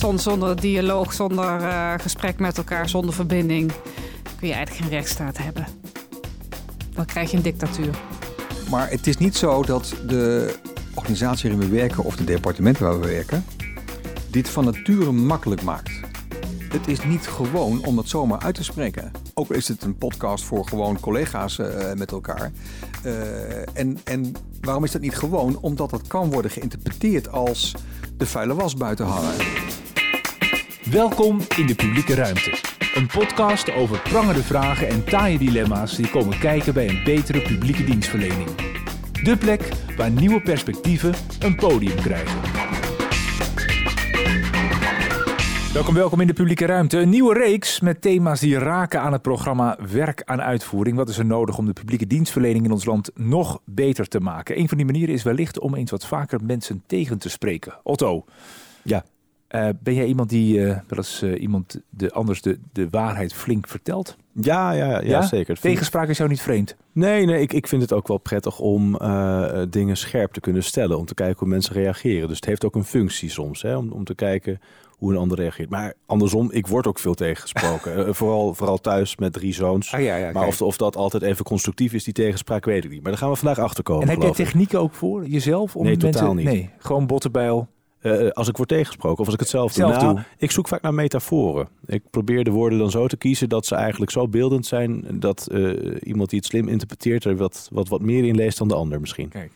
Zonder, dialoog, zonder uh, gesprek met elkaar, zonder verbinding kun je eigenlijk geen rechtsstaat hebben. Dan krijg je een dictatuur. Maar het is niet zo dat de organisatie waarin we werken of de departementen waar we werken dit van nature makkelijk maakt. Het is niet gewoon om dat zomaar uit te spreken. Ook is het een podcast voor gewoon collega's uh, met elkaar. Uh, en, en waarom is dat niet gewoon? Omdat dat kan worden geïnterpreteerd als de vuile was buiten hangen. Welkom in de publieke ruimte. Een podcast over prangende vragen en taaie dilemma's die komen kijken bij een betere publieke dienstverlening. De plek waar nieuwe perspectieven een podium krijgen. Welkom, welkom in de publieke ruimte. Een nieuwe reeks met thema's die raken aan het programma Werk aan Uitvoering. Wat is er nodig om de publieke dienstverlening in ons land nog beter te maken? Een van die manieren is wellicht om eens wat vaker mensen tegen te spreken. Otto. Ja. Uh, ben jij iemand die uh, wel eens uh, iemand de, anders de, de waarheid flink vertelt? Ja, ja, ja, ja? zeker. Tegenspraak is jou niet vreemd? Nee, nee ik, ik vind het ook wel prettig om dingen scherp te kunnen stellen. Om te kijken hoe mensen reageren. Dus het heeft ook een functie soms. Hè, om, om te kijken hoe een ander reageert. Maar andersom, ik word ook veel tegengesproken. vooral, vooral thuis met drie zoons. Ah, ja, ja, maar of, of dat altijd even constructief is, die tegenspraak, weet ik niet. Maar daar gaan we vandaag achter komen. En heb je technieken ook voor jezelf? Om nee, mensen... totaal niet. Nee, gewoon bottenbijl. Uh, als ik word tegengesproken of als ik het zelf, zelf doe. Nou, ik zoek vaak naar metaforen. Ik probeer de woorden dan zo te kiezen dat ze eigenlijk zo beeldend zijn dat uh, iemand die het slim interpreteert er wat, wat, wat meer in leest dan de ander misschien. Kijk.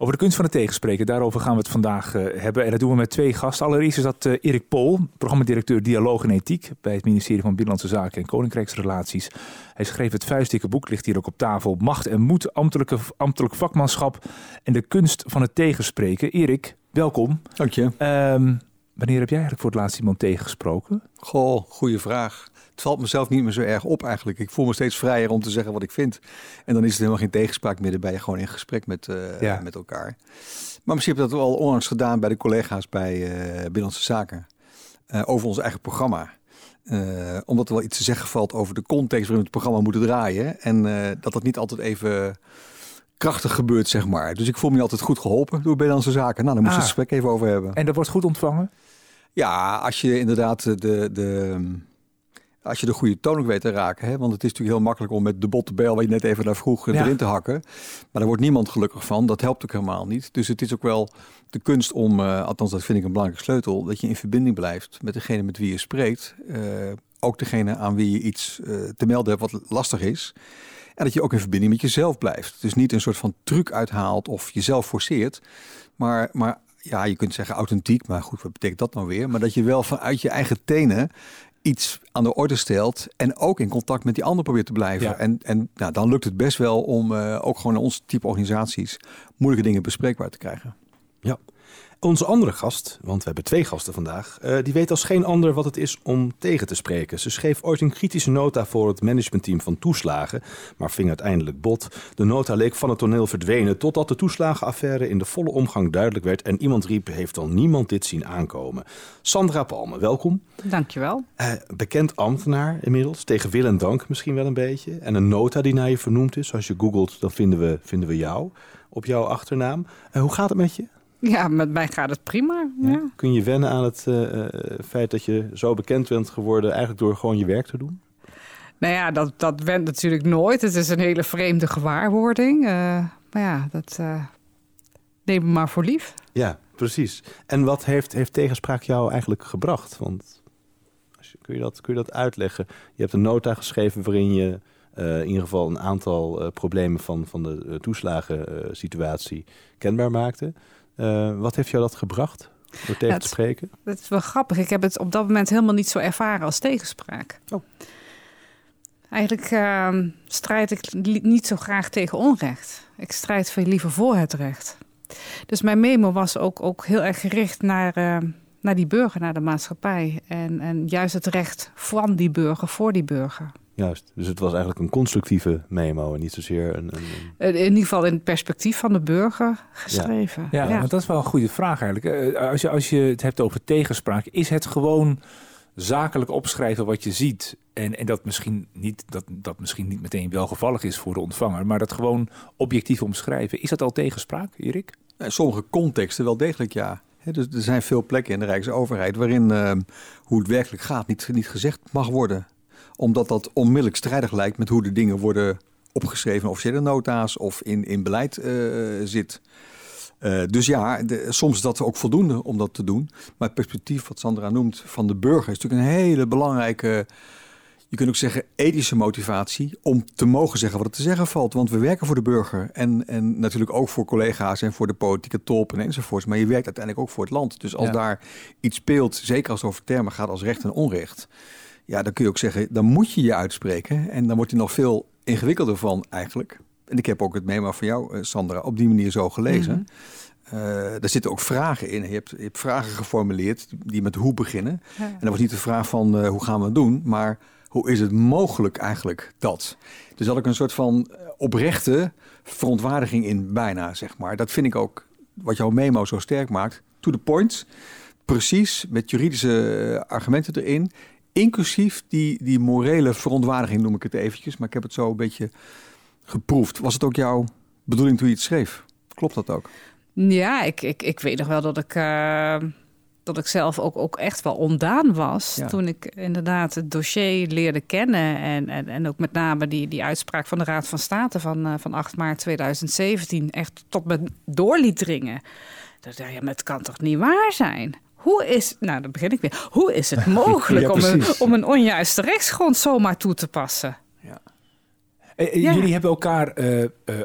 Over de kunst van het tegenspreken, daarover gaan we het vandaag uh, hebben. En dat doen we met twee gasten. Allereerst is dat uh, Erik Pol, programmadirecteur Dialoog en Ethiek bij het ministerie van Binnenlandse Zaken en Koninkrijksrelaties. Hij schreef het vuistdikke boek, ligt hier ook op tafel. Macht en moed, ambtelijke, ambtelijk vakmanschap en de kunst van het tegenspreken. Erik, welkom. Dank je. Um, wanneer heb jij eigenlijk voor het laatst iemand tegengesproken? Goh, goede vraag het valt mezelf niet meer zo erg op eigenlijk. Ik voel me steeds vrijer om te zeggen wat ik vind. En dan is het helemaal geen tegenspraak meer. Je gewoon in gesprek met, uh, ja. met elkaar. Maar misschien heb ik dat al onlangs gedaan bij de collega's bij uh, Binnenlandse Zaken. Uh, over ons eigen programma. omdat er wel iets te zeggen valt over de context waarin we het programma moeten draaien. En dat dat niet altijd even krachtig gebeurt, zeg maar. Dus ik voel me altijd goed geholpen door Binnenlandse Zaken. Nou, daar moeten we het gesprek even over hebben. En dat wordt goed ontvangen? Ja, als je inderdaad de... de als je de goede toon ook weet te raken. Hè? Want het is natuurlijk heel makkelijk om met de botte bel, waar je net even naar vroeg, erin te hakken. Maar daar wordt niemand gelukkig van. Dat helpt ook helemaal niet. Dus het is ook wel de kunst om, uh, althans dat vind ik een belangrijke sleutel, dat je in verbinding blijft met degene met wie je spreekt. Uh, ook degene aan wie je iets uh, te melden hebt wat lastig is. En dat je ook in verbinding met jezelf blijft. Dus niet een soort van truc uithaalt of jezelf forceert. Maar, maar ja, je kunt zeggen authentiek, maar goed, wat betekent dat nou weer? Maar dat je wel vanuit je eigen tenen iets aan de orde stelt en ook in contact met die ander probeert te blijven. En, en nou, dan lukt het best wel om uh, ook gewoon in ons type organisaties moeilijke dingen bespreekbaar te krijgen. Ja. Onze andere gast, want we hebben twee gasten vandaag, uh, die weet als geen ander wat het is om tegen te spreken. Ze schreef ooit een kritische nota voor het managementteam van toeslagen, maar ving uiteindelijk bot. De nota leek van het toneel verdwenen totdat de toeslagenaffaire in de volle omgang duidelijk werd en iemand riep, heeft al niemand dit zien aankomen. Sandra Palme, welkom. Dankjewel. Uh, bekend ambtenaar inmiddels, tegen wil en dank misschien wel een beetje. En een nota die naar je vernoemd is. Als je googelt, dan vinden we, vinden we jou op jouw achternaam. Uh, hoe gaat het met je? Ja, met mij gaat het prima. Ja. Kun je wennen aan het uh, feit dat je zo bekend bent geworden, eigenlijk door gewoon je werk te doen? Nou ja, dat, dat went natuurlijk nooit. Het is een hele vreemde gewaarwording. Uh, maar ja, dat uh, neem me maar voor lief. Ja, precies. En wat heeft, heeft tegenspraak jou eigenlijk gebracht? Want als je, kun, je dat, kun je dat uitleggen? Je hebt een nota geschreven waarin je uh, in ieder geval een aantal problemen van, van de toeslagensituatie kenbaar maakte. Wat heeft jou dat gebracht? Door tegen ja, te spreken? Dat is wel grappig. Ik heb het op dat moment helemaal niet zo ervaren als tegenspraak. Oh. Eigenlijk ehm, strijd ik niet zo graag tegen onrecht. Ik strijd veel liever voor het recht. Dus mijn memo was ook, ook heel erg gericht naar, uh, naar die burger, naar de maatschappij. En, en juist het recht van die burger, voor die burger. Juist, dus het was eigenlijk een constructieve memo en niet zozeer een... een, In ieder geval in het perspectief van de burger geschreven. Ja, ja, want dat is wel een goede vraag eigenlijk. Eh, als je, als je het hebt over tegenspraak, is het gewoon zakelijk opschrijven wat je ziet... en, en dat, misschien niet, dat, dat misschien niet meteen welgevallig is voor de ontvanger... maar dat gewoon objectief omschrijven. Is dat al tegenspraak, Erik? In sommige contexten wel degelijk, ja. dus er zijn veel plekken in de Rijksoverheid waarin hoe het werkelijk gaat niet, niet gezegd mag worden. Omdat dat onmiddellijk strijdig lijkt met hoe de dingen worden opgeschreven in officiële nota's of in, in beleid uh, zit. Uh, dus ja, de, soms is dat ook voldoende om dat te doen. Maar het perspectief wat Sandra noemt van de burger is natuurlijk een hele belangrijke je kunt ook zeggen ethische motivatie om te mogen zeggen wat er te zeggen valt. Want we werken voor de burger en, en natuurlijk ook voor collega's en voor de politieke top en enzovoorts. Maar je werkt uiteindelijk ook voor het land. Dus als daar iets speelt, zeker als het over termen gaat als recht en onrecht. Ja, dan kun je ook zeggen, dan moet je je uitspreken. En dan wordt hij nog veel ingewikkelder van eigenlijk. En ik heb ook het memo van jou, eh, Sandra, op die manier zo gelezen. Mm daar zitten ook vragen in. Je hebt, je hebt vragen geformuleerd die met hoe beginnen. En dat was niet de vraag van uh, hoe gaan we het doen, maar hoe is het mogelijk eigenlijk dat? Dus had ik een soort van eh, oprechte verontwaardiging in bijna, zeg maar. Dat vind ik ook wat jouw memo zo sterk maakt. To the point, precies, met juridische eh, argumenten erin. Inclusief die, die morele verontwaardiging noem ik het eventjes. Maar ik heb het zo een beetje geproefd. Was het ook jouw bedoeling toen je het schreef? Klopt dat ook? Ja, ik, ik, ik weet nog wel dat ik... Uh dat ik zelf ook, ook echt wel ondaan was. Toen ik inderdaad het dossier leerde kennen. En, en, en ook met name die, die uitspraak van de Raad van State van, uh, van 8 maart 2017 echt tot me door liet dringen. Dat ja, maar het kan toch niet waar zijn? Hoe is, nou dan begin ik weer. Hoe is het mogelijk om, een, om een onjuiste rechtsgrond zomaar toe te passen? Ja. Eh, eh, jullie hebben elkaar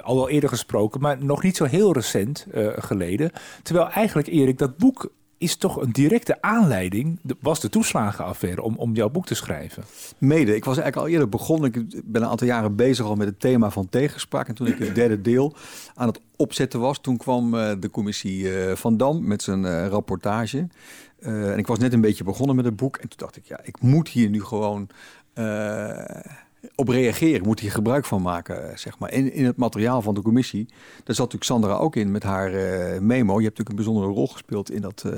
al wel eerder gesproken, maar nog niet zo heel recent geleden. Terwijl eigenlijk, Erik, dat boek is toch een directe aanleiding, was de toeslagenaffaire, om, om jouw boek te schrijven? Mede. Ik was eigenlijk al eerder begonnen. Ik ben een aantal jaren bezig al met het thema van tegenspraak. En toen ik het derde deel aan het opzetten was, toen kwam uh, de commissie uh, Van Dam met zijn uh, rapportage. en ik was net een beetje begonnen met het boek. En toen dacht ik, ja, ik moet hier nu gewoon op reageren, moet hier gebruik van maken, eh, zeg maar. In, in het materiaal van de commissie, daar zat natuurlijk Sandra ook in met haar uh, memo. Je hebt natuurlijk een bijzondere rol gespeeld in, dat, uh,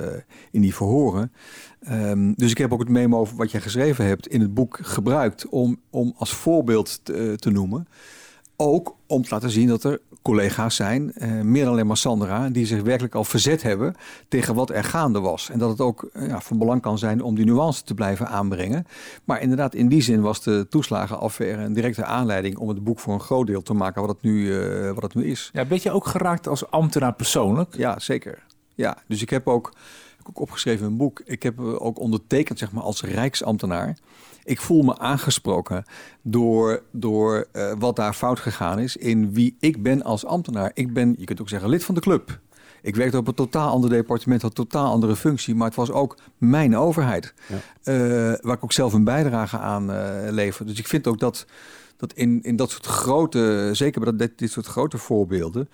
in die verhoren. Um, dus ik heb ook het memo wat jij geschreven hebt in het boek gebruikt om, om als voorbeeld te noemen. Ook om te laten zien dat er collega's zijn, eh, meer dan alleen maar Sandra, die zich werkelijk al verzet hebben tegen wat er gaande was. En dat het ook eh, ja, van belang kan zijn om die nuance te blijven aanbrengen. Maar inderdaad, in die zin was de toeslagenaffaire een directe aanleiding om het boek voor een groot deel te maken wat het nu, uh, wat het nu is. Ja, ben je ook geraakt als ambtenaar persoonlijk? Ja, zeker. Ja, dus ik heb ook, ook opgeschreven een boek. Ik heb ook ondertekend, zeg maar, als rijksambtenaar ik voel me aangesproken door, door uh, wat daar fout gegaan is in wie ik ben als ambtenaar. Ik ben, je kunt ook zeggen, lid van de club. Ik werkte op een totaal ander departement, had een totaal andere functie, maar het was ook mijn overheid. Ja. Uh, waar ik ook zelf een bijdrage aan uh, lever. Dus ik vind ook dat, dat in, in dat soort grote, zeker bij dat, dit, dit soort grote voorbeelden,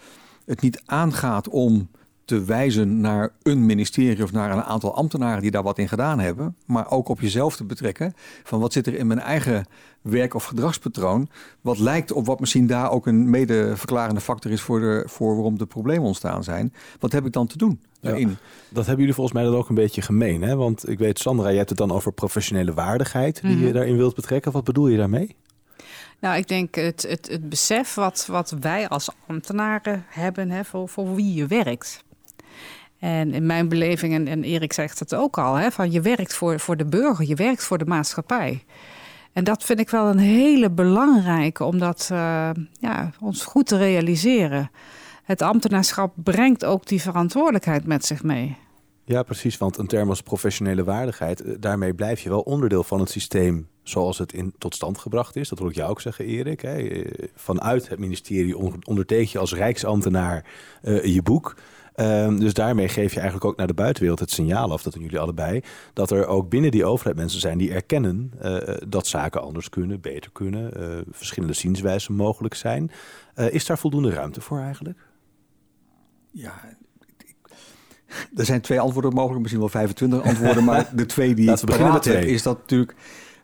het niet aangaat om te wijzen naar een ministerie of naar een aantal ambtenaren die daar wat in gedaan hebben, maar ook op jezelf te betrekken van wat zit er in mijn eigen werk- of gedragspatroon, wat lijkt op wat misschien daar ook een mede verklarende factor is voor, de, voor waarom de problemen ontstaan zijn. Wat heb ik dan te doen? Daarin? Ja, dat hebben jullie volgens mij dan ook een beetje gemeen. Hè? Want ik weet, Sandra, je hebt het dan over professionele waardigheid die je mhm. daarin wilt betrekken. Wat bedoel je daarmee? Nou, ik denk het, het, het besef wat, wat wij als ambtenaren hebben hè, voor, voor wie je werkt. En in mijn beleving, en, en Erik zegt het ook al, hè, van je werkt voor, voor de burger, je werkt voor de maatschappij. En dat vind ik wel een hele belangrijke om uh, ja, ons goed te realiseren. Het ambtenaarschap brengt ook die verantwoordelijkheid met zich mee. Ja, precies. Want een term als professionele waardigheid, eh, daarmee blijf je wel onderdeel van het systeem zoals het in, tot stand gebracht is. Dat wil ik jou ook zeggen, Erik. Hè. Eh, vanuit het ministerie onderteken je als rijksambtenaar je boek. Um, dus daarmee geef je eigenlijk ook naar de buitenwereld het signaal af, dat doen jullie allebei, dat er ook binnen die overheid mensen zijn die erkennen uh, dat zaken anders kunnen, beter kunnen, uh, verschillende zienswijzen mogelijk zijn. is daar voldoende ruimte voor eigenlijk? Ja, er zijn twee antwoorden mogelijk, misschien wel 25 antwoorden, maar de twee die we beginnen twee. is dat natuurlijk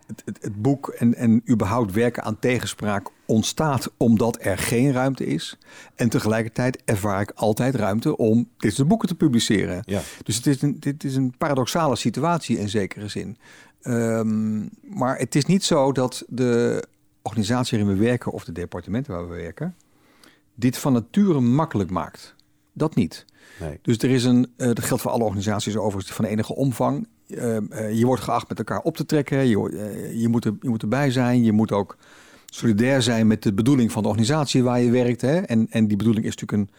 het, het, het, boek en, en überhaupt werken aan tegenspraak ontstaat omdat er geen ruimte is. En tegelijkertijd ervaar ik altijd ruimte om dit soort boeken te publiceren. Ja. Dus het is een, dit is een paradoxale situatie in zekere zin. Um, maar het is niet zo dat de organisatie waarin we werken of de departementen waar we werken, dit van nature makkelijk maakt. Dat niet. Nee. Dus er is een, uh, dat geldt voor alle organisaties overigens van enige omvang. Uh, uh, je wordt geacht met elkaar op te trekken. Je, je, moet er, je moet erbij zijn. Je moet ook solidair zijn met de bedoeling van de organisatie waar je werkt. Hè? En, en die bedoeling is natuurlijk een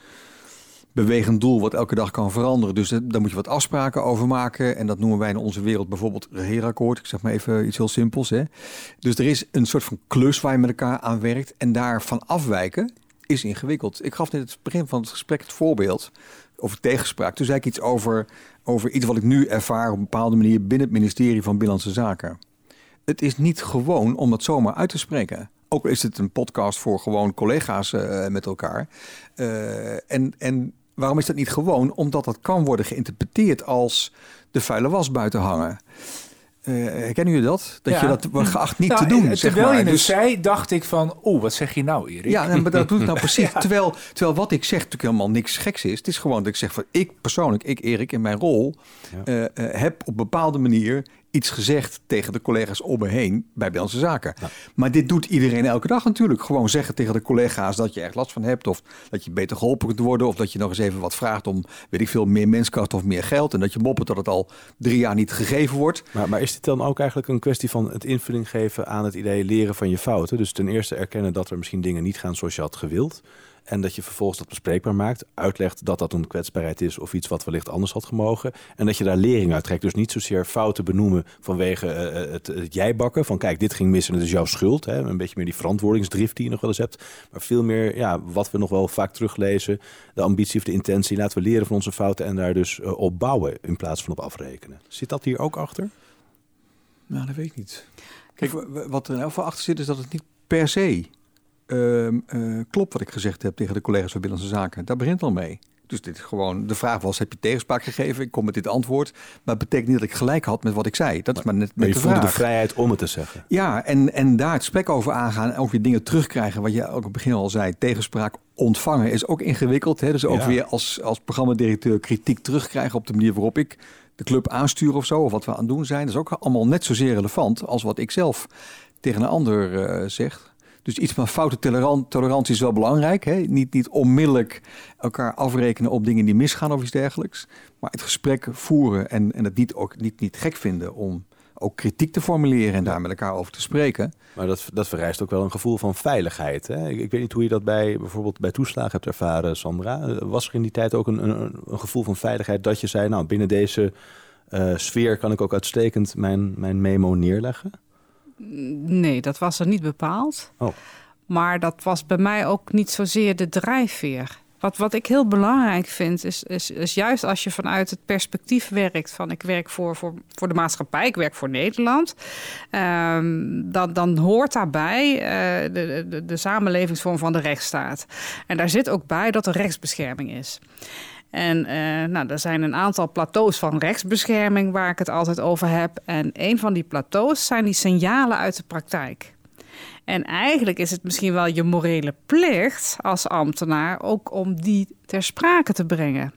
bewegend doel wat elke dag kan veranderen. Dus daar moet je wat afspraken over maken. En dat noemen wij in onze wereld bijvoorbeeld regeerakkoord. Ik zeg maar even iets heel simpels. Hè? Dus er is een soort van klus waar je met elkaar aan werkt. En daarvan afwijken is ingewikkeld. Ik gaf net het begin van het gesprek het voorbeeld over tegenspraak. Toen zei ik iets over, over iets wat ik nu ervaar op een bepaalde manier binnen het ministerie van Binnenlandse Zaken. Het is niet gewoon om dat zomaar uit te spreken. Ook is het een podcast voor gewoon collega's uh, met elkaar. Uh, en, en waarom is dat niet gewoon? Omdat dat kan worden geïnterpreteerd als de vuile was buiten hangen. Uh, herkennen jullie dat? Dat ja. je dat wordt geacht niet nou, te doen. Terwijl zeg maar. je het Dus- zei, dacht ik van, oeh, wat zeg je nou, Erik? Ja, maar dat doe ik nou precies. terwijl, terwijl wat ik zeg natuurlijk helemaal niks geks is. Het is gewoon dat ik zeg van ik persoonlijk, ik Erik in mijn rol, Ja. uh, uh, heb op een bepaalde manier iets gezegd tegen de collega's om me heen bij Binnenlandse Zaken. Ja. Maar dit doet iedereen elke dag natuurlijk. Gewoon zeggen tegen de collega's dat je er last van hebt of dat je beter geholpen kunt worden of dat je nog eens even wat vraagt om, weet ik veel, meer menskracht of meer geld en dat je moppert dat het al drie jaar niet gegeven wordt. Maar, maar is dit dan ook eigenlijk een kwestie van het invulling geven aan het idee leren van je fouten? Dus ten eerste erkennen dat er misschien dingen niet gaan zoals je had gewild. En dat je vervolgens dat bespreekbaar maakt. Uitlegt dat dat een kwetsbaarheid is of iets wat wellicht anders had gemogen. En dat je daar lering uit trekt. Dus niet zozeer fouten benoemen vanwege uh, het, het jijbakken. Van kijk, dit ging mis en het is jouw schuld. Hè? Een beetje meer die verantwoordingsdrift die je nog wel eens hebt. Maar veel meer ja, wat we nog wel vaak teruglezen. De ambitie of de intentie. Laten we leren van onze fouten en daar dus uh, op bouwen in plaats van op afrekenen. Zit dat hier ook achter? Nou, dat weet ik niet. Kijk, wat er in elk geval achter zit is dat het niet per se uh, uh, klopt wat ik gezegd heb tegen de collega's van Binnenlandse Zaken. Daar begint al mee. Dus dit is gewoon, de vraag was, heb je tegenspraak gegeven? Ik kom met dit antwoord. Maar het betekent niet dat ik gelijk had met wat ik zei. Dat is maar net maar met je de voelde vraag. de vrijheid om het te zeggen. Ja, en, en daar het gesprek over aangaan. En ook weer dingen terugkrijgen. Wat je ook op het begin al zei. Tegenspraak ontvangen is ook ingewikkeld. Hè? Dus ook Ja. weer als, als programmadirecteur kritiek terugkrijgen op de manier waarop ik de club aanstuur of zo. Of wat we aan het doen zijn. Dat is ook allemaal net zozeer relevant als wat ik zelf tegen een ander eh, zeg. Dus iets van foutentolerantie is wel belangrijk. Hè? Niet, niet onmiddellijk elkaar afrekenen op dingen die misgaan of iets dergelijks. Maar het gesprek voeren en, en het niet, ook niet, niet gek vinden om ook kritiek te formuleren en daar met elkaar over te spreken. Maar dat, dat vereist ook wel een gevoel van veiligheid. Hè? Ik, ik weet niet hoe je dat bij bijvoorbeeld bij toeslagen hebt ervaren, Sandra. Was er in die tijd ook een, een, een gevoel van veiligheid dat je zei, nou binnen deze uh, sfeer kan ik ook uitstekend mijn, mijn memo neerleggen? Nee, dat was er niet bepaald. Oh. Maar dat was bij mij ook niet zozeer de drijfveer. Wat, wat ik heel belangrijk vind, is, is, is juist als je vanuit het perspectief werkt van ik werk voor, voor, voor de maatschappij, ik werk voor Nederland, um, dan, dan hoort daarbij uh, de, de, de samenlevingsvorm van de rechtsstaat. En daar zit ook bij dat er rechtsbescherming is. En uh, nou, er zijn een aantal plateaus van rechtsbescherming waar ik het altijd over heb. En een van die plateaus zijn die signalen uit de praktijk. En eigenlijk is het misschien wel je morele plicht als ambtenaar ook om die ter sprake te brengen.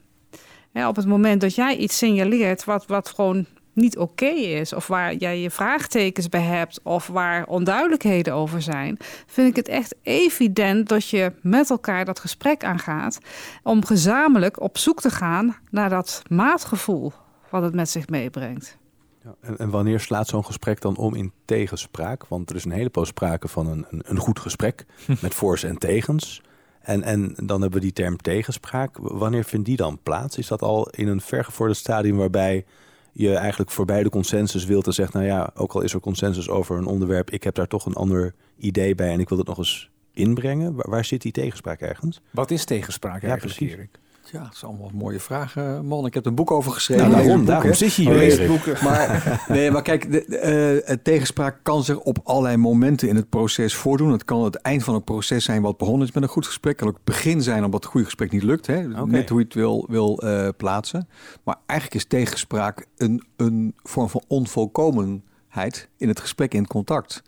Op het moment dat jij iets signaleert wat, wat gewoon niet oké okay is, of waar jij je vraagtekens bij hebt, of waar onduidelijkheden over zijn, vind ik het echt evident dat je met elkaar dat gesprek aangaat om gezamenlijk op zoek te gaan naar dat maatgevoel wat het met zich meebrengt. Ja, en, en, wanneer slaat zo'n gesprek dan om in tegenspraak? Want er is een hele poos sprake van een, een, een goed gesprek met voor's en tegens. En, en dan hebben we die term tegenspraak. Wanneer vindt die dan plaats? Is dat al in een vergevorderd stadium waarbij je eigenlijk voorbij de consensus wilt en zegt, nou ja, ook al is er consensus over een onderwerp, ik heb daar toch een ander idee bij en ik wil het nog eens inbrengen. Waar, waar zit die tegenspraak ergens? Wat is tegenspraak eigenlijk, precies. Erik? Ja, dat zijn allemaal mooie vragen, man. Ik heb een boek over geschreven. Nou, daarom, boek, daarom zit je hier. Maar, nee, maar kijk, de, de, uh, tegenspraak kan zich op allerlei momenten in het proces voordoen. Het kan het eind van het proces zijn wat begonnen is met een goed gesprek. Het kan ook het begin zijn omdat het goede gesprek niet lukt. Hè? Net hoe je het wil, wil uh, plaatsen. Maar eigenlijk is tegenspraak een, een vorm van onvolkomenheid in het gesprek, in het contact.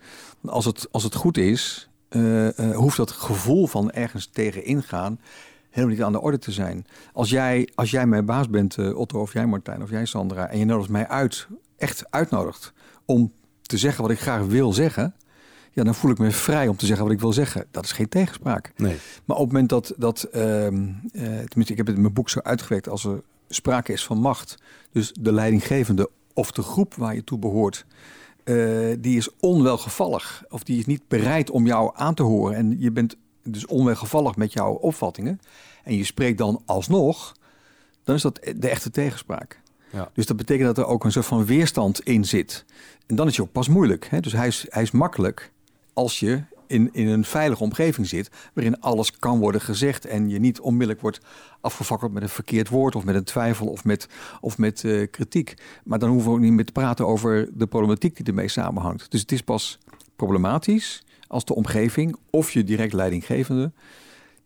Als het, als het goed is, uh, hoeft dat gevoel van ergens tegen ingaan helemaal niet aan de orde te zijn. Als jij, als jij mijn baas bent, uh, Otto, of jij Martijn, of jij Sandra... en je nodigt mij uit, echt uitnodigt... om te zeggen wat ik graag wil zeggen... ja, dan voel ik me vrij om te zeggen wat ik wil zeggen. Dat is geen tegenspraak. Nee. Maar op het moment dat, dat ehm, eh, tenminste, ik heb het in mijn boek zo uitgewerkt, als er sprake is van macht, dus de leidinggevende of de groep waar je toe behoort, eh, die is onwelgevallig of die is niet bereid om jou aan te horen en je bent dus onwelgevallig met jouw opvattingen en je spreekt dan alsnog, dan is dat de echte tegenspraak. Ja. Dus dat betekent dat er ook een soort van weerstand in zit. En dan is het ook pas moeilijk. Hè? Dus hij is, hij is makkelijk als je in, in een veilige omgeving zit, waarin alles kan worden gezegd en je niet onmiddellijk wordt afgefakkeld met een verkeerd woord of met een twijfel of met, of met eh, kritiek. Maar dan hoeven we ook niet meer te praten over de problematiek die ermee samenhangt. Dus het is pas problematisch als de omgeving of je direct leidinggevende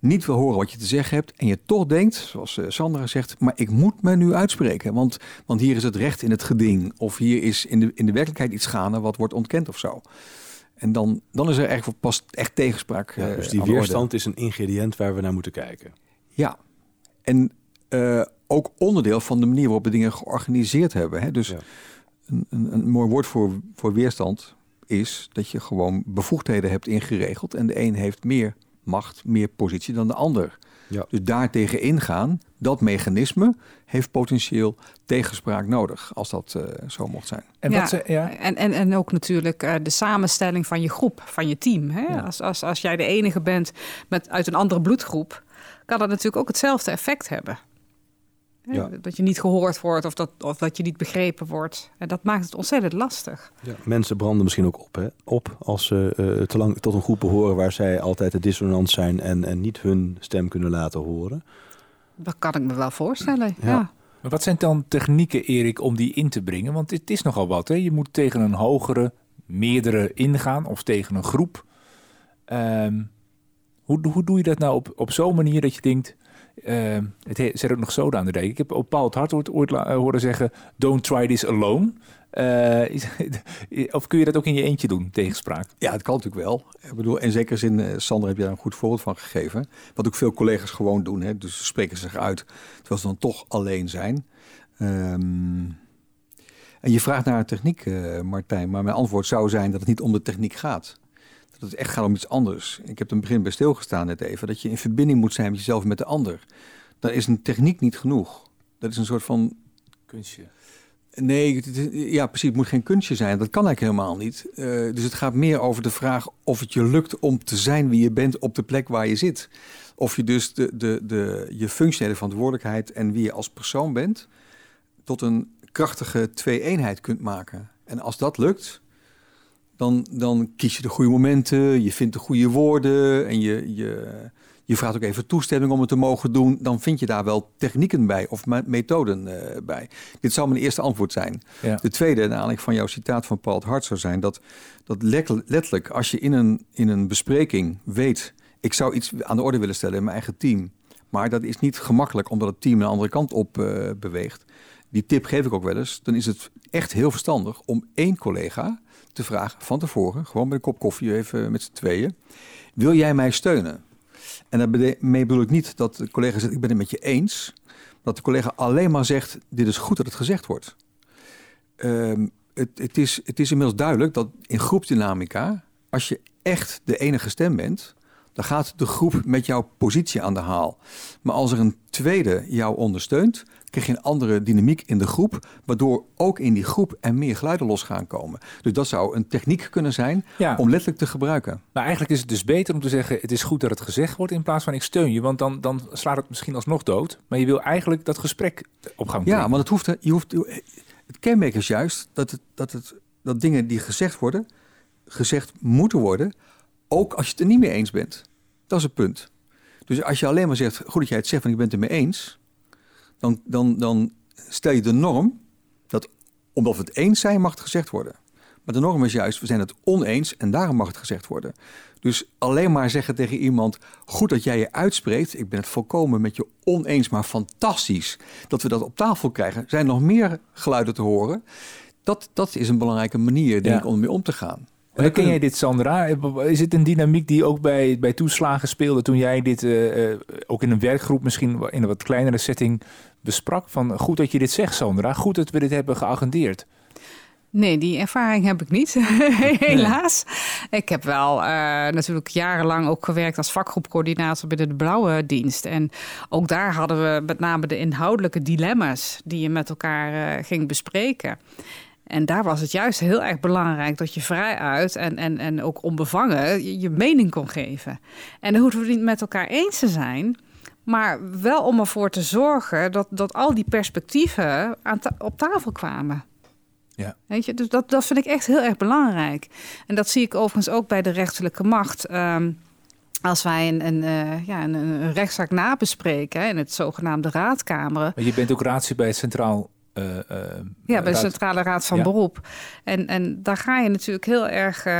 niet wil horen wat je te zeggen hebt en je toch denkt, zoals eh, Sandra zegt, maar ik moet me nu uitspreken, want, want hier is het recht in het geding of hier is in de, in de werkelijkheid iets gaande wat wordt ontkend of zo. En dan, dan is er eigenlijk pas echt tegenspraak. Ja, eh, dus die orde. weerstand is een ingrediënt waar we naar moeten kijken. Ja, en eh, ook onderdeel van de manier waarop we dingen georganiseerd hebben. Hè? Dus Ja. een, een, een mooi woord voor, voor weerstand is dat je gewoon bevoegdheden hebt ingeregeld. En de een heeft meer macht, meer positie dan de ander. Ja. Dus daartegen ingaan, dat mechanisme heeft potentieel tegenspraak nodig, als dat eh, zo mocht zijn. En Ja. wat ze, ja, En, en, en ook natuurlijk eh, de samenstelling van je groep, van je team. Hè? Ja. Als, als, als jij de enige bent met, uit een andere bloedgroep, kan dat natuurlijk ook hetzelfde effect hebben. Ja. Dat je niet gehoord wordt of dat, of dat je niet begrepen wordt. En dat maakt het ontzettend lastig. Ja. Mensen branden misschien ook op, hè? op als ze eh, te lang tot een groep behoren waar zij altijd de dissonant zijn en, en niet hun stem kunnen laten horen. Dat kan ik me wel voorstellen. Ja. Ja. Maar wat zijn dan technieken, Erik, om die in te brengen? Want het is nogal wat. Hè? Je moet tegen een hogere, meerdere ingaan of tegen een groep. Ehm, hoe, hoe doe je dat nou op, op zo'n manier dat je denkt... ehm, het ook nog zoden aan de dijk. Ik heb op Paul Hart ooit, eh, horen zeggen... Don't try this alone. Eh, of kun je dat ook in je eentje doen, tegenspraak? Ja, het kan natuurlijk wel. Ik bedoel, in zekere zin, eh, Sander, heb je daar een goed voorbeeld van gegeven. Wat ook veel collega's gewoon doen. Hè? Dus ze spreken zich uit, terwijl ze dan toch alleen zijn. Ehm, en je vraagt naar een techniek, Martijn. Maar mijn antwoord zou zijn dat het niet om de techniek gaat. Dat het echt gaat om iets anders. Ik heb er in het begin bij stilgestaan net even. Dat je in verbinding moet zijn met jezelf en met de ander. Dan is een techniek niet genoeg. Dat is een soort van Kunstje. Nee, ja, precies. Het moet geen kunstje zijn. Dat kan eigenlijk helemaal niet. Eh, dus het gaat meer over de vraag of het je lukt om te zijn wie je bent op de plek waar je zit. Of je dus de, de, de, je functionele verantwoordelijkheid en wie je als persoon bent, tot een krachtige twee-eenheid kunt maken. En als dat lukt, dan, dan kies je de goede momenten, je vindt de goede woorden en je, je, je vraagt ook even toestemming om het te mogen doen. Dan vind je daar wel technieken bij of me- methoden eh, bij. Dit zou mijn eerste antwoord zijn. Ja. De tweede, naar aanleiding van jouw citaat van Paul het Hart, zou zijn dat, dat letterlijk als je in een, in een bespreking weet, ik zou iets aan de orde willen stellen in mijn eigen team, maar dat is niet gemakkelijk omdat het team een andere kant op eh, beweegt. Die tip geef ik ook wel eens. Dan is het echt heel verstandig om één collega te vragen van tevoren, gewoon met een kop koffie even met z'n tweeën, wil jij mij steunen? En daarmee bedoel ik niet dat de collega zegt, ik ben het met je eens. Dat de collega alleen maar zegt, dit is goed dat het gezegd wordt. Ehm, het, het, is, het is inmiddels duidelijk dat in groepsdynamica, als je echt de enige stem bent, dan gaat de groep met jouw positie aan de haal. Maar als er een tweede jou ondersteunt, krijg je een andere dynamiek in de groep, waardoor ook in die groep er meer geluiden los gaan komen. Dus dat zou een techniek kunnen zijn Ja. om letterlijk te gebruiken. Maar eigenlijk is het dus beter om te zeggen: het is goed dat het gezegd wordt in plaats van ik steun je, want dan, dan slaat het misschien alsnog dood. Maar je wil eigenlijk dat gesprek op gang brengen. Ja, want het hoeft, je hoeft, het kenmerk is juist dat, het, dat, het, dat dingen die gezegd worden, gezegd moeten worden, ook als je het er niet mee eens bent. Dat is het punt. Dus als je alleen maar zegt, goed dat jij het zegt, want ik ben het er mee eens, dan, dan, dan stel je de norm dat omdat we het eens zijn, mag het gezegd worden. Maar de norm is juist, we zijn het oneens en daarom mag het gezegd worden. Dus alleen maar zeggen tegen iemand, goed dat jij je uitspreekt, ik ben het volkomen met je oneens, maar fantastisch dat we dat op tafel krijgen. Er zijn nog meer geluiden te horen. Dat, dat is een belangrijke manier, denk Ja. ik, om mee om te gaan. Dan ken jij dit, Sandra? Is het een dynamiek die ook bij, bij toeslagen speelde toen jij dit eh, eh, ook in een werkgroep, misschien in een wat kleinere setting, besprak? Van goed dat je dit zegt, Sandra. Goed dat we dit hebben geagendeerd. Nee, die ervaring heb ik niet, helaas. Ik heb wel uh, natuurlijk jarenlang ook gewerkt als vakgroepcoördinator binnen de Blauwe Dienst. En ook daar hadden we met name de inhoudelijke dilemma's die je met elkaar uh, ging bespreken. En daar was het juist heel erg belangrijk dat je vrij uit en, en, en ook onbevangen je, je mening kon geven. En dan hoeven we niet met elkaar eens te zijn. Maar wel om ervoor te zorgen dat, dat al die perspectieven aan op tafel kwamen. Ja. Weet je, dus dat, dat vind ik echt heel erg belangrijk. En dat zie ik overigens ook bij de rechterlijke macht. Um, als wij een, een, uh, ja, een, een rechtszaak nabespreken in het zogenaamde raadkameren. Maar je bent ook raadslid bij het Centraal uh, uh, ja, bij de Centrale Raad van ja. Beroep. En, en daar ga je natuurlijk heel erg uh,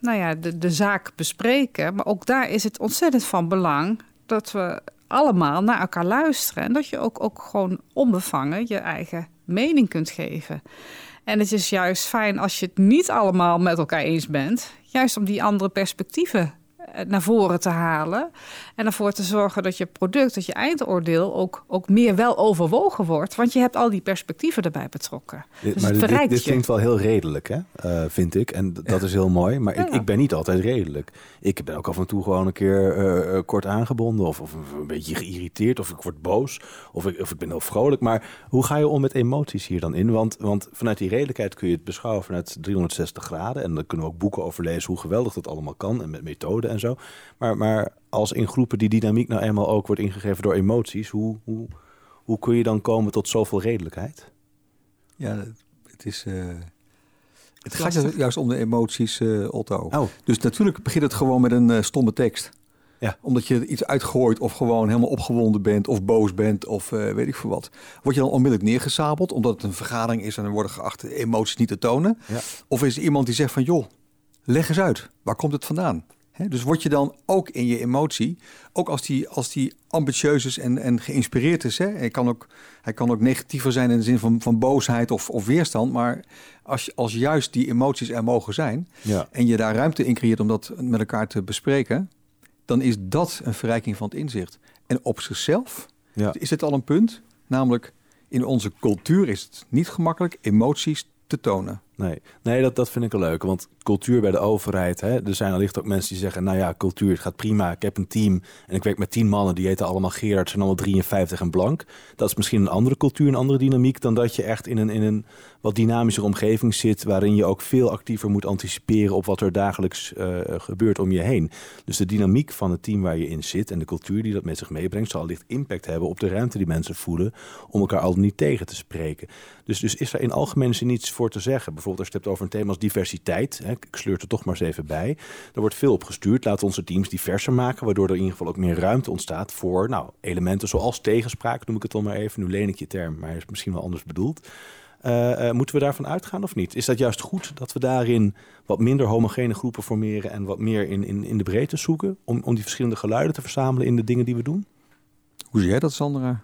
nou ja, de, de zaak bespreken. Maar ook daar is het ontzettend van belang dat we allemaal naar elkaar luisteren. En dat je ook, ook gewoon onbevangen je eigen mening kunt geven. En het is juist fijn als je het niet allemaal met elkaar eens bent. Juist om die andere perspectieven eh, naar voren te halen. En ervoor te zorgen dat je product, dat je eindoordeel ook, ook meer wel overwogen wordt. Want je hebt al die perspectieven erbij betrokken. Dit, dus maar dit, dit klinkt wel heel redelijk, hè? Uh, vind ik. En dat is heel mooi. Maar ja. ik, ik, ben niet altijd redelijk. Ik ben ook af en toe gewoon een keer uh, kort aangebonden. Of, of een beetje geïrriteerd. Of ik word boos. Of ik, of ik ben heel vrolijk. Maar hoe ga je om met emoties hier dan in? Want, want vanuit die redelijkheid kun je het beschouwen vanuit 360 graden. En dan kunnen we ook boeken over lezen hoe geweldig dat allemaal kan. En met methoden en zo. Maar, maar als in groepen die dynamiek nou eenmaal ook wordt ingegeven door emoties, hoe, hoe, hoe kun je dan komen tot zoveel redelijkheid? Ja, het is. Uh, het gaat juist om de emoties, uh, Otto. Oh. Dus natuurlijk begint het gewoon met een uh, stomme tekst. Ja. Omdat je iets uitgooit of gewoon helemaal opgewonden bent of boos bent of uh, weet ik veel wat. Word je dan onmiddellijk neergesabeld omdat het een vergadering is en er worden geacht emoties niet te tonen? Ja. Of is er iemand die zegt van joh, leg eens uit, waar komt het vandaan? Dus word je dan ook in je emotie, ook als die, als die ambitieus is en, en geïnspireerd is. Hè? Hij, kan ook, hij kan ook negatiever zijn in de zin van, van boosheid of, of weerstand. Maar als, als juist die emoties er mogen zijn ja. en je daar ruimte in creëert om dat met elkaar te bespreken, dan is dat een verrijking van het inzicht. En op zichzelf ja. is het al een punt, namelijk in onze cultuur is het niet gemakkelijk emoties te tonen. Nee, nee dat, dat vind ik wel leuk. Want cultuur bij de overheid. Hè, er zijn allicht ook mensen die zeggen: Nou ja, cultuur, gaat prima. Ik heb een team en ik werk met tien mannen. Die heten allemaal Gerard, zijn allemaal 53 en blank. Dat is misschien een andere cultuur, een andere dynamiek. dan dat je echt in een, in een wat dynamischer omgeving zit. waarin je ook veel actiever moet anticiperen op wat er dagelijks uh, gebeurt om je heen. Dus de dynamiek van het team waar je in zit en de cultuur die dat met zich meebrengt. zal allicht impact hebben op de ruimte die mensen voelen. om elkaar al niet tegen te spreken. Dus, dus is er in algemene zin niets voor te zeggen. Bijvoorbeeld als je het hebt over een thema als diversiteit. Hè, ik sleur er toch maar eens even bij. Er wordt veel op gestuurd. Laten onze teams diverser maken, waardoor er in ieder geval ook meer ruimte ontstaat voor nou, elementen zoals tegenspraak, noem ik het dan maar even. Nu leen ik je term, maar is misschien wel anders bedoeld. Uh, uh, moeten we daarvan uitgaan of niet? Is dat juist goed dat we daarin wat minder homogene groepen formeren en wat meer in, in, in de breedte zoeken om, om die verschillende geluiden te verzamelen in de dingen die we doen? Hoe zie jij dat, Sandra?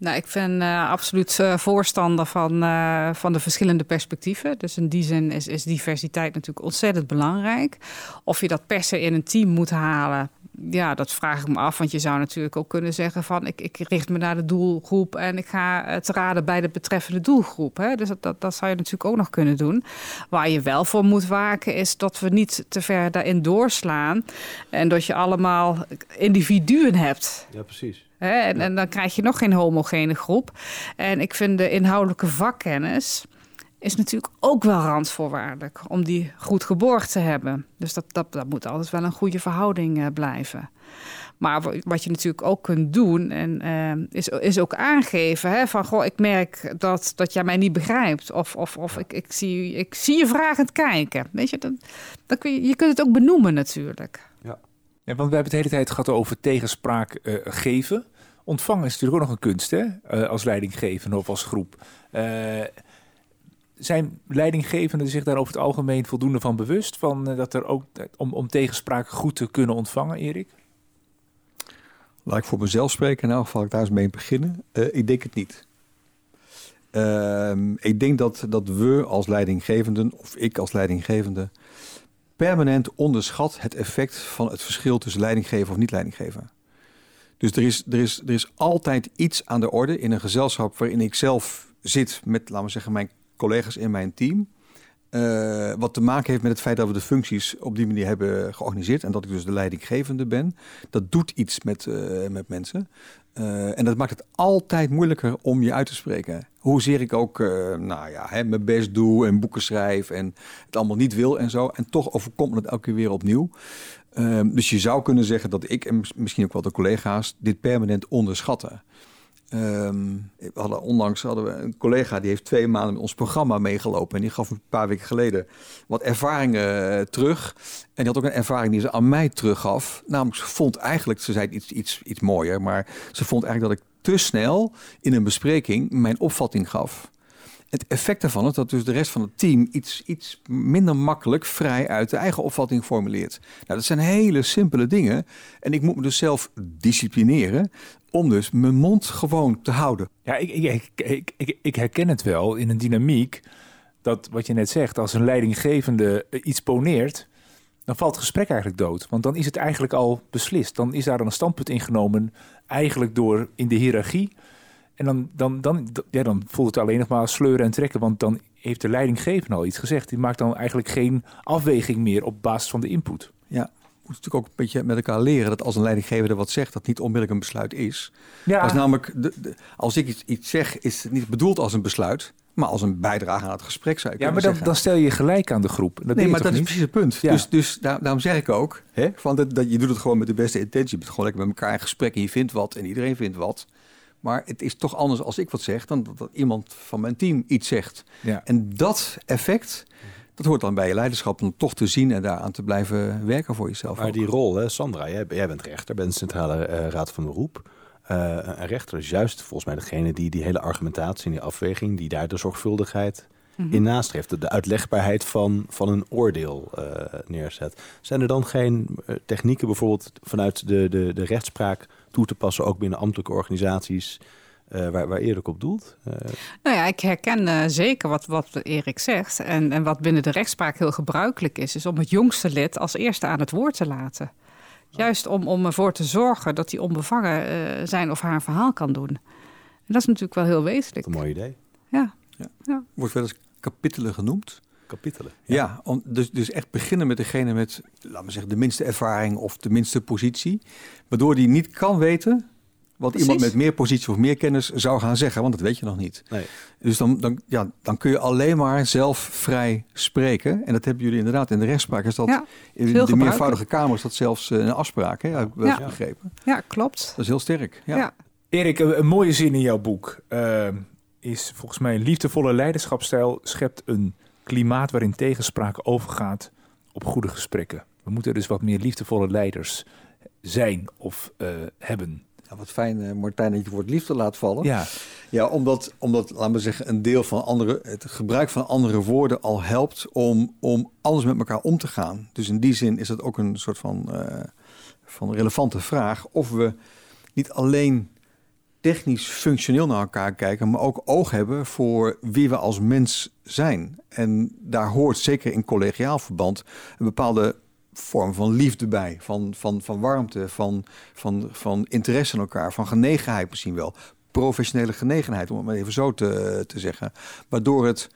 Nou, ik ben uh, absoluut uh, voorstander van, uh, van de verschillende perspectieven. Dus in die zin is, is diversiteit natuurlijk ontzettend belangrijk. Of je dat per se in een team moet halen, ja, dat vraag ik me af. Want je zou natuurlijk ook kunnen zeggen van ik, ik richt me naar de doelgroep en ik ga het raden bij de betreffende doelgroep. Hè? Dus dat, dat, dat zou je natuurlijk ook nog kunnen doen. Waar je wel voor moet waken is dat we niet te ver daarin doorslaan. En dat je allemaal individuen hebt. Ja, precies. Hè? En, ja. en dan krijg je nog geen homogene groep. En ik vind de inhoudelijke vakkennis is natuurlijk ook wel randvoorwaardelijk om die goed geborgd te hebben. Dus dat, dat, dat moet altijd wel een goede verhouding uh, blijven. Maar wat je natuurlijk ook kunt doen, en, uh, is, is ook aangeven hè, van goh, ik merk dat, dat jij mij niet begrijpt. Of, of, of ik, ik, zie, ik zie je vragend kijken. Weet je, dat, dat kun je, je kunt het ook benoemen natuurlijk. Ja. ja, want we hebben het de hele tijd gehad over tegenspraak uh, geven. Ontvangen is natuurlijk ook nog een kunst, hè? Uh, als leidinggevende of als groep. Zijn leidinggevenden zich daar over het algemeen voldoende van bewust? Van, uh, dat er ook, om, om tegenspraak goed te kunnen ontvangen, Erik? Laat ik voor mezelf spreken. In elk ik daar eens mee beginnen. Uh, ik denk het niet. Uh, ik denk dat, dat we als leidinggevenden, of ik als leidinggevende, permanent onderschat het effect van het verschil tussen leidinggeven of niet leidinggeven. Dus er is, er, is, er is altijd iets aan de orde in een gezelschap waarin ik zelf zit met, laten we zeggen, mijn collega's in mijn team. Uh, wat te maken heeft met het feit dat we de functies op die manier hebben georganiseerd. En dat ik dus de leidinggevende ben. Dat doet iets met, uh, met mensen. Uh, en dat maakt het altijd moeilijker om je uit te spreken. Hoezeer ik ook nou ja, hè, mijn best doe en boeken schrijf en het allemaal niet wil en zo. En toch overkomt het elke keer weer opnieuw. dus je zou kunnen zeggen dat ik en misschien ook wel de collega's dit permanent onderschatten. We hadden, onlangs hadden we een collega die heeft twee maanden met ons programma meegelopen. En die gaf een paar weken geleden wat ervaringen uh, terug. En die had ook een ervaring die ze aan mij teruggaf. Namelijk, ze vond eigenlijk, ze zei iets, iets, iets mooier, maar ze vond eigenlijk dat ik te snel in een bespreking mijn opvatting gaf. Het effect daarvan is dat dus de rest van het team iets, iets minder makkelijk vrij uit de eigen opvatting formuleert. Nou, dat zijn hele simpele dingen. En ik moet me dus zelf disciplineren om dus mijn mond gewoon te houden. Ja, ik, ik, ik, ik, ik herken het wel in een dynamiek dat wat je net zegt, als een leidinggevende iets poneert, dan valt het gesprek eigenlijk dood. Want dan is het eigenlijk al beslist. Dan is daar een standpunt ingenomen, eigenlijk door in de hiërarchie. En dan, dan, dan, ja, dan voelt het alleen nog maar sleuren en trekken, want dan heeft de leidinggevende al iets gezegd. Die maakt dan eigenlijk geen afweging meer op basis van de input. Ja, natuurlijk ook een beetje met elkaar leren dat als een leidinggevende wat zegt, dat niet onmiddellijk een besluit is. Ja. Als namelijk, de, als ik iets, iets zeg, is het niet bedoeld als een besluit, maar als een bijdrage aan het gesprek zou Ja, maar dan, dan, stel je gelijk aan de groep. Dat nee, maar dat is precies het punt. Ja. Dus, dus daar, daarom zeg ik ook, hè, van dat, dat, je doet het gewoon met de beste intentie. Je bent gewoon lekker met elkaar in gesprek en je vindt wat en iedereen vindt wat. Maar het is toch anders als ik wat zeg dan dat, dat iemand van mijn team iets zegt. Ja. En dat effect, dat hoort dan bij je leiderschap om toch te zien en daaraan te blijven werken voor jezelf. Maar die rol, hè, Sandra, jij, jij bent rechter, bent Centrale uh, Raad van Beroep. Uh, een rechter is juist volgens mij degene die die hele argumentatie en die afweging, die daar de zorgvuldigheid mm in nastreeft. De uitlegbaarheid van, van een oordeel uh, neerzet. Zijn er dan geen technieken bijvoorbeeld vanuit de, de, de rechtspraak toe te passen, ook binnen ambtelijke organisaties? Uh, waar, waar Erik op doelt? Uh... Nou ja, ik herken uh, zeker wat, wat Erik zegt. En, en wat binnen de rechtspraak heel gebruikelijk is, is om het jongste lid als eerste aan het woord te laten. Juist om, om ervoor te zorgen dat hij onbevangen zijn of haar verhaal kan doen. En dat is natuurlijk wel heel wezenlijk. Een mooi idee. Ja. ja. ja. Wordt wel eens kapitelen genoemd. Kapitelen. Ja, ja om, dus, dus echt beginnen met degene met, laten we zeggen, de minste ervaring of de minste positie. Waardoor die niet kan weten wat iemand met meer positie of meer kennis zou gaan zeggen, want dat weet je nog niet. Nee. Dus dan, dan, ja, dan kun je alleen maar zelf vrij spreken. En dat hebben jullie inderdaad in de rechtspraak. Is dat ja, in de meervoudige kamers dat zelfs uh, een afspraak, hè, heb ik wel ja. begrepen. Ja, klopt. Dat is heel sterk. Ja. ja. Erik, een, mooie zin in jouw boek uh, is volgens mij een liefdevolle leiderschapstijl schept een klimaat waarin tegenspraak overgaat op goede gesprekken. We moeten dus wat meer liefdevolle leiders zijn of uh, hebben. Ja, wat fijn, uh, Martijn, dat je het woord liefde laat vallen. Ja, ja omdat, omdat, laten we zeggen, een deel van andere, het gebruik van andere woorden al helpt om, om anders met elkaar om te gaan. Dus in die zin is het ook een soort van, uh, van relevante vraag of we niet alleen technisch functioneel naar elkaar kijken, maar ook oog hebben voor wie we als mens zijn. En daar hoort zeker in collegiaal verband een bepaalde vorm van liefde bij, van, van, van warmte, van, van, van interesse in elkaar, van genegenheid misschien wel. Professionele genegenheid, om het maar even zo te, te zeggen. Waardoor het,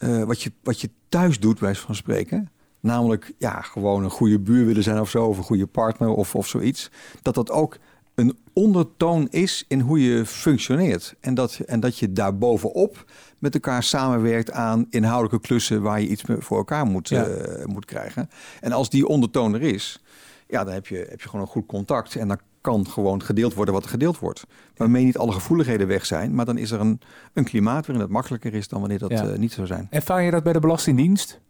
uh, wat, je, wat je thuis doet, bij van spreken, namelijk ja, gewoon een goede buur willen zijn of zo, of een goede partner of, of zoiets, dat dat ook een ondertoon is in hoe je functioneert. En dat, en dat je daarbovenop met elkaar samenwerkt aan inhoudelijke klussen waar je iets voor elkaar moet, ja. uh, moet krijgen. En als die ondertoon er is, ja, dan heb je, heb je gewoon een goed contact. En dan kan gewoon gedeeld worden wat er gedeeld wordt. Waarmee niet alle gevoeligheden weg zijn. Maar dan is er een, een klimaat waarin het makkelijker is dan wanneer dat ja. uh, niet zou zijn. Ervaar je dat bij de Belastingdienst?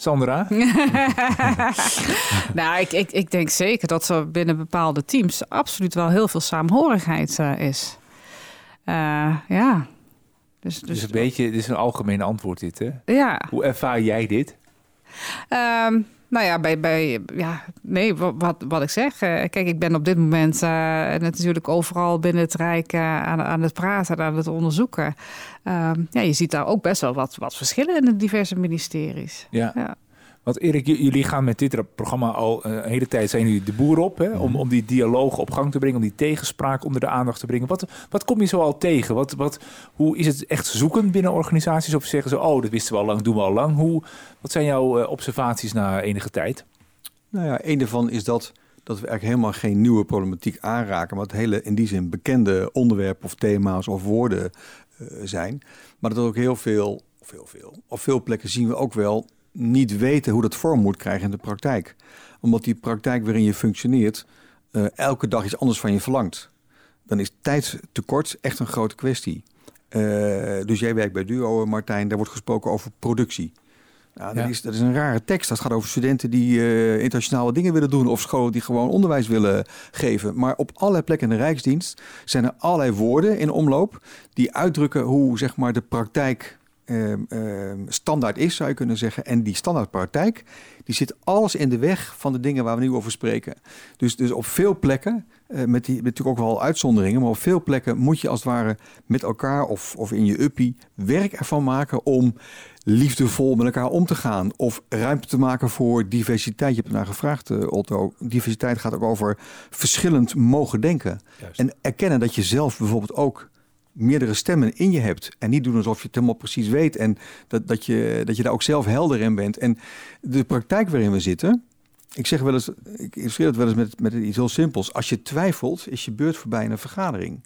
Sandra? nou, ik, ik, ik denk zeker dat er binnen bepaalde teams absoluut wel heel veel saamhorigheid uh, is. Uh, ja. Dus, dus, dus een beetje, dit is een algemeen antwoord dit, hè? Ja. Hoe ervaar jij dit? Um, nou ja, bij, bij, ja, nee, wat, wat ik zeg. Uh, kijk, ik ben op dit moment uh, natuurlijk overal binnen het Rijk uh, aan, aan het praten, aan het onderzoeken. Ehm, ja, je ziet daar ook best wel wat, wat verschillen in de diverse ministeries. Ja. ja. Want Erik, jullie gaan met dit programma al een hele tijd zijn jullie de boer op hè, om, mhm. om die dialoog op gang te brengen, om die tegenspraak onder de aandacht te brengen. Wat, wat kom je zo al tegen? Wat, wat, hoe is het echt zoeken binnen organisaties? Of zeggen ze, oh, dat wisten we al lang, doen we al lang. Hoe, wat zijn jouw observaties na enige tijd? Nou ja, een daarvan is dat dat we eigenlijk helemaal geen nieuwe problematiek aanraken, maar het hele in die zin bekende onderwerpen of thema's of woorden uh, zijn. Maar dat er ook heel veel, of heel veel, op veel plekken zien we ook wel niet weten hoe dat vorm moet krijgen in de praktijk. Omdat die praktijk waarin je functioneert uh, elke dag iets anders van je verlangt. Dan is tijdtekort echt een grote kwestie. Uh, dus jij werkt bij Duo, Martijn, daar wordt gesproken over productie. Dat, Is, dat is een rare tekst. Dat gaat over studenten die uh, internationale dingen willen doen of scholen die gewoon onderwijs willen geven. Maar op allerlei plekken in de Rijksdienst zijn er allerlei woorden in omloop die uitdrukken hoe zeg maar, de praktijk standaard is, zou je kunnen zeggen. En die standaardpraktijk, die zit alles in de weg van de dingen waar we nu over spreken. Dus, dus op veel plekken, uh, met, die, met natuurlijk ook wel uitzonderingen, maar op veel plekken moet je als het ware met elkaar of, of in je uppie werk ervan maken om liefdevol met elkaar om te gaan. Of ruimte te maken voor diversiteit. Je hebt ernaar gevraagd, uh, Otto. Diversiteit gaat ook over verschillend mogen denken. En erkennen dat je zelf bijvoorbeeld ook meerdere stemmen in je hebt. En niet doen alsof je het helemaal precies weet. En dat, dat, je, dat je daar ook zelf helder in bent. En de praktijk waarin we zitten. Ik zeg wel eens, ik illustreer het wel eens met, met iets heel simpels. Als je twijfelt, is je beurt voorbij in een vergadering.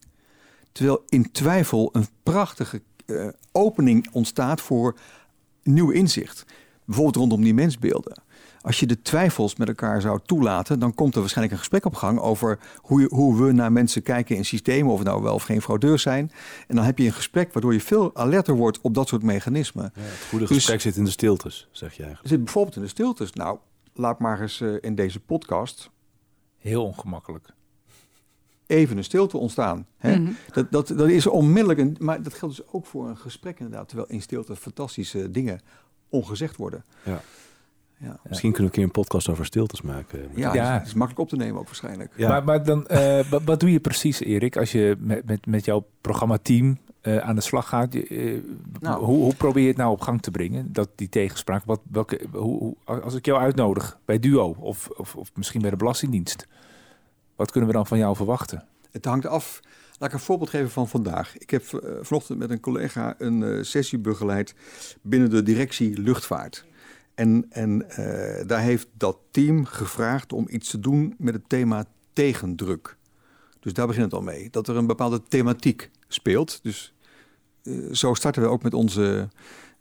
Terwijl in twijfel een prachtige uh, opening ontstaat voor nieuw inzicht. Bijvoorbeeld rondom die mensbeelden. Als je de twijfels met elkaar zou toelaten, dan komt er waarschijnlijk een gesprek op gang over hoe, je, hoe we naar mensen kijken in systemen, of het nou wel of geen fraudeurs zijn. En dan heb je een gesprek waardoor je veel alerter wordt op dat soort mechanismen. Ja, het goede dus gesprek zit in de stiltes, zeg je eigenlijk. Zit bijvoorbeeld in de stiltes. Nou, laat maar eens uh, in deze podcast. Heel ongemakkelijk even een stilte ontstaan. Hè? Mhm. dat, dat, dat is onmiddellijk, een, maar dat geldt dus ook voor een gesprek inderdaad, terwijl in stilte fantastische dingen ongezegd worden. Ja. Ja. Misschien kunnen we een keer een podcast over stiltes maken. Ja, ja. Het is makkelijk op te nemen ook waarschijnlijk. Ja. Maar, maar dan, uh, wat doe je precies, Erik, als je met, met, met jouw programmateam uh, aan de slag gaat? Uh, nou. hoe, hoe, probeer je het nou op gang te brengen, dat die tegenspraak? Wat, welke, hoe, hoe, als ik jou uitnodig bij Duo of, of, of misschien bij de Belastingdienst, wat kunnen we dan van jou verwachten? Het hangt af. Laat ik een voorbeeld geven van vandaag. Ik heb vanochtend met een collega een uh, sessie begeleid binnen de directie luchtvaart. En, en uh, daar heeft dat team gevraagd om iets te doen met het thema tegendruk. Dus daar begint het al mee. Dat er een bepaalde thematiek speelt. Dus zo starten we ook met onze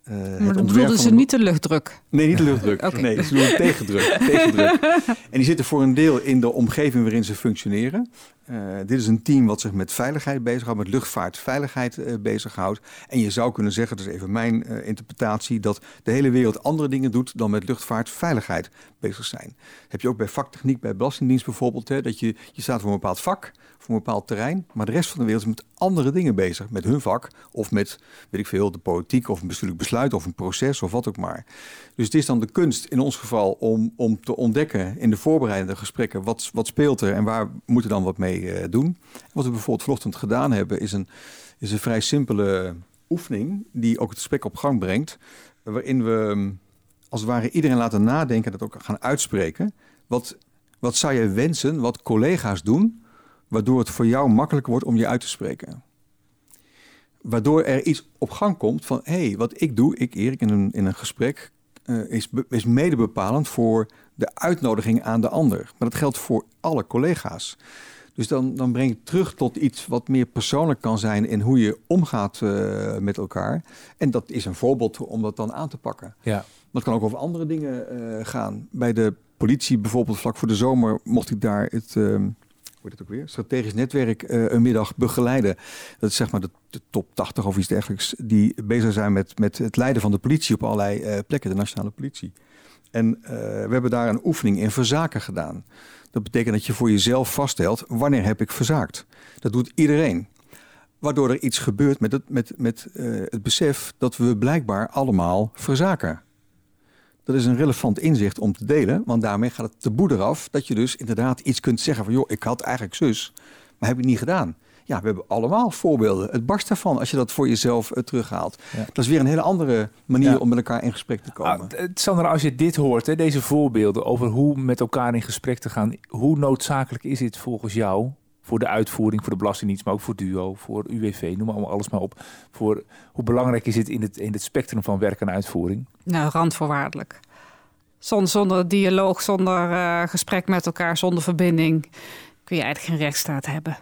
uh, maar dan bedoelden ze niet de luchtdruk? Nee, niet de luchtdruk. Nee, ze doen tegendruk. tegendruk. En die zitten voor een deel in de omgeving waarin ze functioneren. Uh, dit is een team wat zich met veiligheid bezighoudt, met luchtvaartveiligheid uh, bezighoudt. En je zou kunnen zeggen, dat is even mijn interpretatie, dat de hele wereld andere dingen doet dan met luchtvaartveiligheid bezig zijn. heb je ook bij vaktechniek, bij Belastingdienst bijvoorbeeld, hè, dat je, je staat voor een bepaald vak voor een bepaald terrein. Maar de rest van de wereld is met andere dingen bezig. Met hun vak of met, weet ik veel, de politiek of een bestuurlijk besluit of een proces of wat ook maar. Dus het is dan de kunst in ons geval om, om te ontdekken in de voorbereidende gesprekken wat, wat speelt er en waar moeten we dan wat mee uh, doen. Wat we bijvoorbeeld vanochtend gedaan hebben is een, is een vrij simpele oefening die ook het gesprek op gang brengt. Waarin we als het ware iedereen laten nadenken en dat ook gaan uitspreken. Wat, wat zou je wensen, wat collega's doen waardoor het voor jou makkelijker wordt om je uit te spreken. Waardoor er iets op gang komt van, hé, hey, wat ik doe, ik Erik, in een, in een gesprek, uh, is, is mede bepalend voor de uitnodiging aan de ander. Maar dat geldt voor alle collega's. Dus dan, dan breng je terug tot iets wat meer persoonlijk kan zijn in hoe je omgaat uh, met elkaar. En dat is een voorbeeld om dat dan aan te pakken. Ja. Het kan ook over andere dingen uh, gaan. Bij de politie bijvoorbeeld vlak voor de zomer mocht ik daar het, uh, het ook weer, strategisch netwerk uh, een middag begeleiden. Dat is zeg maar de, top 80 of iets dergelijks, die bezig zijn met, met het leiden van de politie op allerlei uh, plekken, de nationale politie. En uh, we hebben daar een oefening in verzaken gedaan. Dat betekent dat je voor jezelf vaststelt, wanneer heb ik verzaakt? Dat doet iedereen. Waardoor er iets gebeurt met het, met, met, het besef dat we blijkbaar allemaal verzaken. Dat is een relevant inzicht om te delen, want daarmee gaat het de boeder af dat je dus inderdaad iets kunt zeggen van joh, ik had eigenlijk zus, maar heb ik niet gedaan. Ja, we hebben allemaal voorbeelden. Het barst daarvan als je dat voor jezelf uh, terughaalt. Dat is weer een hele andere manier om met elkaar in gesprek te komen. Ah, Sandra, als je dit hoort, hè, deze voorbeelden over hoe met elkaar in gesprek te gaan. Hoe noodzakelijk is dit volgens jou voor de uitvoering, voor de Belastingdienst, maar ook voor DUO, voor UWV, noem maar alles maar op. Voor hoe belangrijk is het in het, in het spectrum van werk en uitvoering? Nou, randvoorwaardelijk. Zonder, zonder dialoog, zonder uh, gesprek met elkaar, zonder verbinding kun je eigenlijk geen rechtsstaat hebben.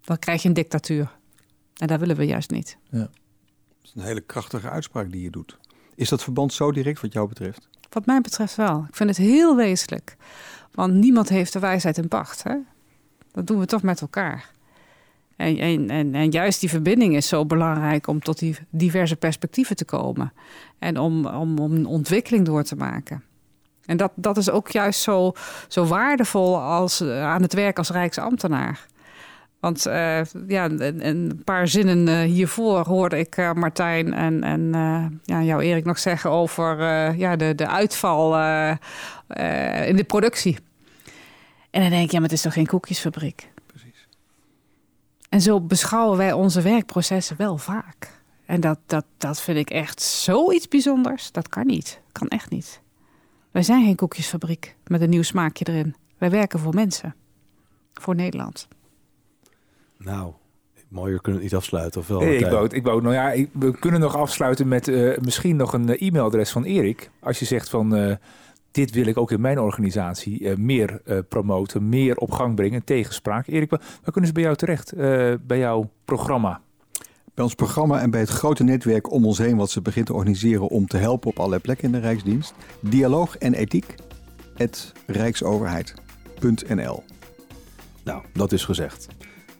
Dan krijg je een dictatuur. En dat willen we juist niet. Ja. Dat is een hele krachtige uitspraak die je doet. Is dat verband zo direct wat jou betreft? Wat mij betreft wel. Ik vind het heel wezenlijk. Want niemand heeft de wijsheid in pacht. Hè? Dat doen we toch met elkaar. En, en, en, juist die verbinding is zo belangrijk om tot die diverse perspectieven te komen. En om, om, om een ontwikkeling door te maken. En dat, dat is ook juist zo, zo waardevol als, eh, aan het werk als Rijksambtenaar. Want uh, ja, een, paar zinnen uh, hiervoor hoorde ik Martijn en, en ja, jou Erik nog zeggen over ja, de, de uitval in de productie. En dan denk ik, ja, maar het is toch geen koekjesfabriek? Precies. En zo beschouwen wij onze werkprocessen wel vaak. En dat, dat, dat vind ik echt zoiets bijzonders. Dat kan niet. Kan echt niet. Wij zijn geen koekjesfabriek met een nieuw smaakje erin. Wij werken voor mensen. Voor Nederland. Nou, mooier kunnen we niet afsluiten, of wel? Nee, ik wou, ik wou, nou ja, we kunnen nog afsluiten met uh, misschien nog een uh, e-mailadres van Erik. Als je zegt van, uh, dit wil ik ook in mijn organisatie meer promoten, meer op gang brengen, tegenspraak. Erik, waar, kunnen ze bij jou terecht, bij jouw programma? Bij ons programma en bij het grote netwerk om ons heen... wat ze begint te organiseren om te helpen op allerlei plekken in de Rijksdienst. Dialoog en ethiek, het rijksoverheid.nl. Nou, dat is gezegd.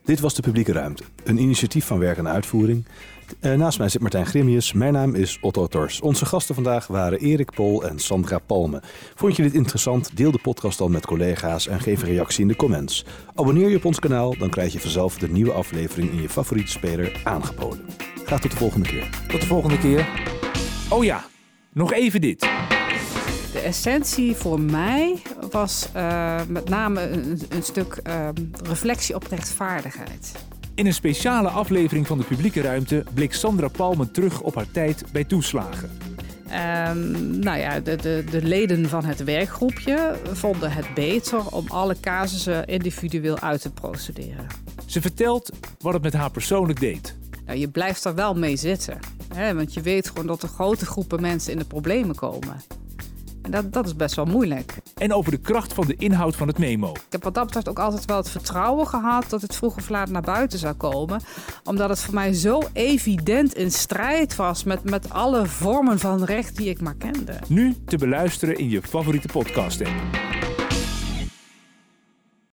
Dit was de publieke ruimte, een initiatief van werk en uitvoering. Uh, naast mij zit Martijn Grimius. Mijn naam is Otto Tors. Onze gasten vandaag waren Erik Pol en Sandra Palme. Vond je dit interessant? Deel de podcast dan met collega's en geef een reactie in de comments. Abonneer je op ons kanaal, dan krijg je vanzelf de nieuwe aflevering in je favoriete speler aangeboden. Graag tot de volgende keer. Tot de volgende keer. Oh ja, nog even dit. Essentie voor mij was uh, met name een, een stuk uh, reflectie op rechtvaardigheid. In een speciale aflevering van de publieke ruimte blikt Sandra Palmen terug op haar tijd bij toeslagen. Um, nou ja, de, de, de leden van het werkgroepje vonden het beter om alle casussen individueel uit te procederen. Ze vertelt wat het met haar persoonlijk deed. Nou, je blijft er wel mee zitten. Hè, want je weet gewoon dat er grote groepen mensen in de problemen komen. En dat, dat is best wel moeilijk. En over de kracht van de inhoud van het memo. Ik heb wat dat betreft ook altijd wel het vertrouwen gehad dat het vroeg of laat naar buiten zou komen. Omdat het voor mij zo evident in strijd was met, met alle vormen van recht die ik maar kende. Nu te beluisteren in je favoriete podcast app.